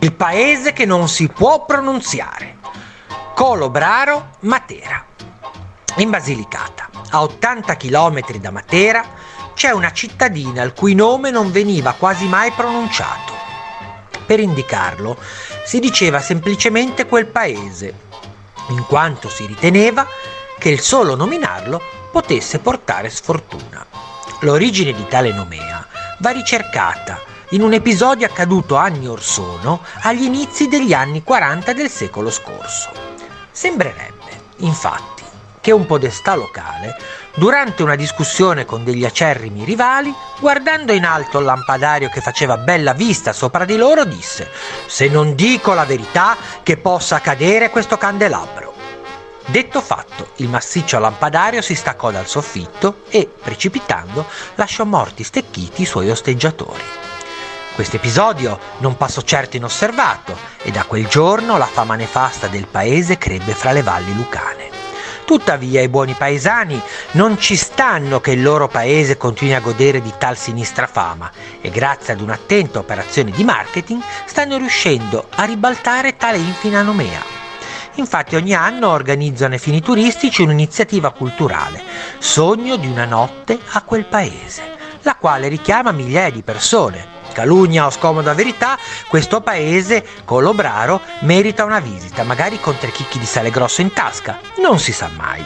Il paese che non si può pronunziare. Colobraro, Matera. In Basilicata, a 80 km da Matera, c'è una cittadina il cui nome non veniva quasi mai pronunciato. Per indicarlo si diceva semplicemente quel paese, in quanto si riteneva che il solo nominarlo potesse portare sfortuna. L'origine di tale nomea va ricercata in un episodio accaduto anni or sono agli inizi degli anni 40 del secolo scorso. Sembrerebbe, infatti, che un podestà locale, durante una discussione con degli acerrimi rivali, guardando in alto il lampadario che faceva bella vista sopra di loro, disse: Se non dico la verità, che possa cadere questo candelabro. Detto fatto, il massiccio lampadario si staccò dal soffitto e, precipitando, lasciò morti stecchiti i suoi osteggiatori. Questo episodio non passò certo inosservato e da quel giorno la fama nefasta del paese crebbe fra le valli lucane. Tuttavia i buoni paesani non ci stanno che il loro paese continui a godere di tal sinistra fama e grazie ad un'attenta operazione di marketing stanno riuscendo a ribaltare tale infina nomea. Infatti ogni anno organizzano ai fini turistici un'iniziativa culturale, Sogno di una notte a quel paese, la quale richiama migliaia di persone. Calugna o scomoda verità, questo paese, Colobraro, merita una visita, magari con tre chicchi di sale grosso in tasca, non si sa mai.